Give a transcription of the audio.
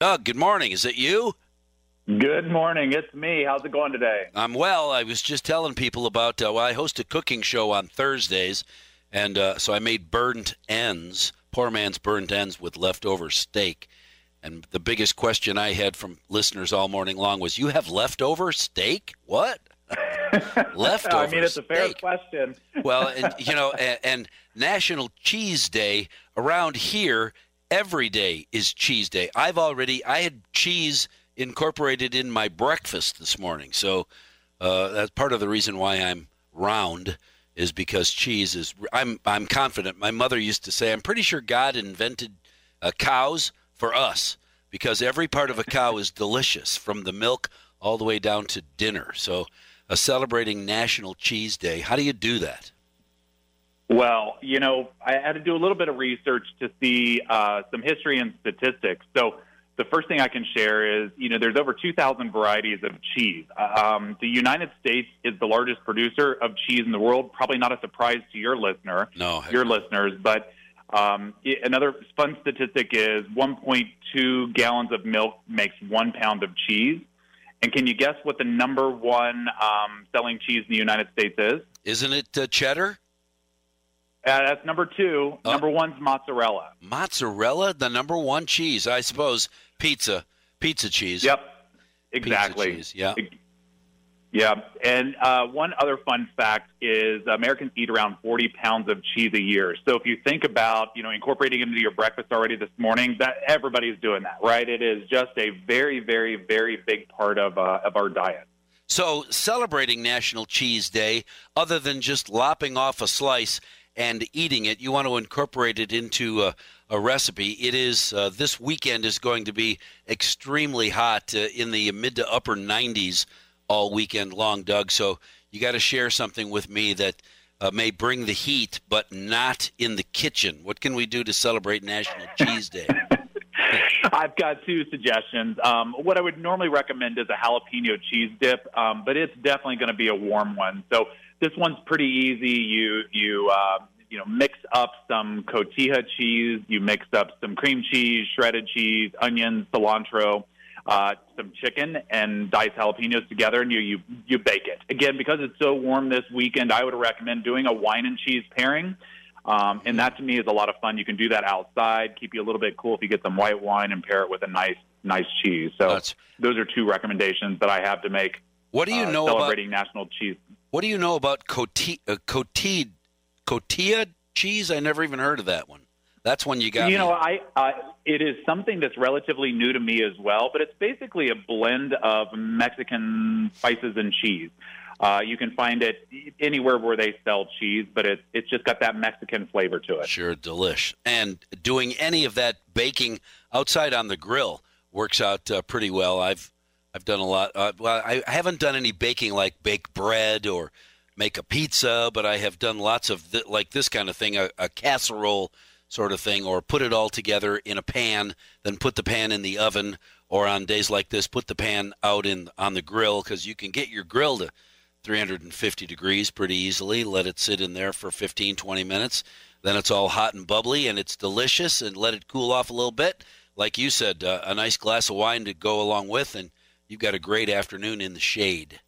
Doug, good morning. Is it you? Good morning. It's me. How's it going today? I'm well. I was just telling people about, uh, well, I host a cooking show on Thursdays, and uh, so I made burnt ends, poor man's burnt ends with leftover steak. And the biggest question I had from listeners all morning long was, "You have leftover steak? What? leftover?" I mean, it's a fair question. well, and you know, and, and National Cheese Day around here every day is cheese day. I've already I had cheese incorporated in my breakfast this morning, so uh, that's part of the reason why I'm round is because cheese is. I'm I'm confident. My mother used to say, "I'm pretty sure God invented uh, cows for us because every part of a cow is delicious, from the milk all the way down to dinner." So, uh, celebrating National Cheese Day. How do you do that? Well, you know, I had to do a little bit of research to see uh, some history and statistics. So, the first thing I can share is, you know, there's over 2,000 varieties of cheese. Um, the United States is the largest producer of cheese in the world. Probably not a surprise to your listener, No, your listeners, but um, another fun statistic is 1.2 gallons of milk makes one pound of cheese. And can you guess what the number one um, selling cheese in the United States is? isn't it uh, cheddar? Uh, that's number two. Oh. Number one's mozzarella. Mozzarella, the number one cheese, I suppose. Pizza, pizza cheese. Yep, Pizza exactly. cheese, yeah. Yeah, and uh, one other fun fact is Americans eat around 40 pounds of cheese a year. So if you think about, you know, incorporating it into your breakfast already this morning, that everybody's doing that, right? It is just a very, very, very big part of uh, of our diet. So, celebrating National Cheese Day, other than just lopping off a slice and eating it, you want to incorporate it into a, a recipe. It is uh, this weekend is going to be extremely hot uh, in the mid to upper 90s all weekend long, Doug. So, you got to share something with me that uh, may bring the heat, but not in the kitchen. What can we do to celebrate National Cheese Day? I've got two suggestions. Um, what I would normally recommend is a jalapeno cheese dip, um, but it's definitely going to be a warm one. So this one's pretty easy. You you uh, you know mix up some cotija cheese, you mix up some cream cheese, shredded cheese, onions, cilantro. Uh, some chicken and diced jalapenos together, and you, you you bake it. Again, because it's so warm this weekend, I would recommend doing a wine and cheese pairing. Um, and that to me is a lot of fun. You can do that outside, keep you a little bit cool if you get some white wine and pair it with a nice, nice cheese. So That's- those are two recommendations that I have to make. What do you uh, know about celebrating National Cheese? What do you know about coti- uh, cotija, cotija cheese? I never even heard of that one. That's one you got. You know, I uh, it is something that's relatively new to me as well, but it's basically a blend of Mexican spices and cheese. Uh, you can find it anywhere where they sell cheese, but it, it's just got that Mexican flavor to it. Sure, delish. And doing any of that baking outside on the grill works out uh, pretty well. I've I've done a lot. Uh, well, I, I haven't done any baking like bake bread or make a pizza, but I have done lots of th- like this kind of thing, a, a casserole sort of thing, or put it all together in a pan, then put the pan in the oven, or on days like this, put the pan out in on the grill because you can get your grill to 350 degrees pretty easily. Let it sit in there for 15, 20 minutes. Then it's all hot and bubbly and it's delicious and let it cool off a little bit. Like you said, uh, a nice glass of wine to go along with, and you've got a great afternoon in the shade.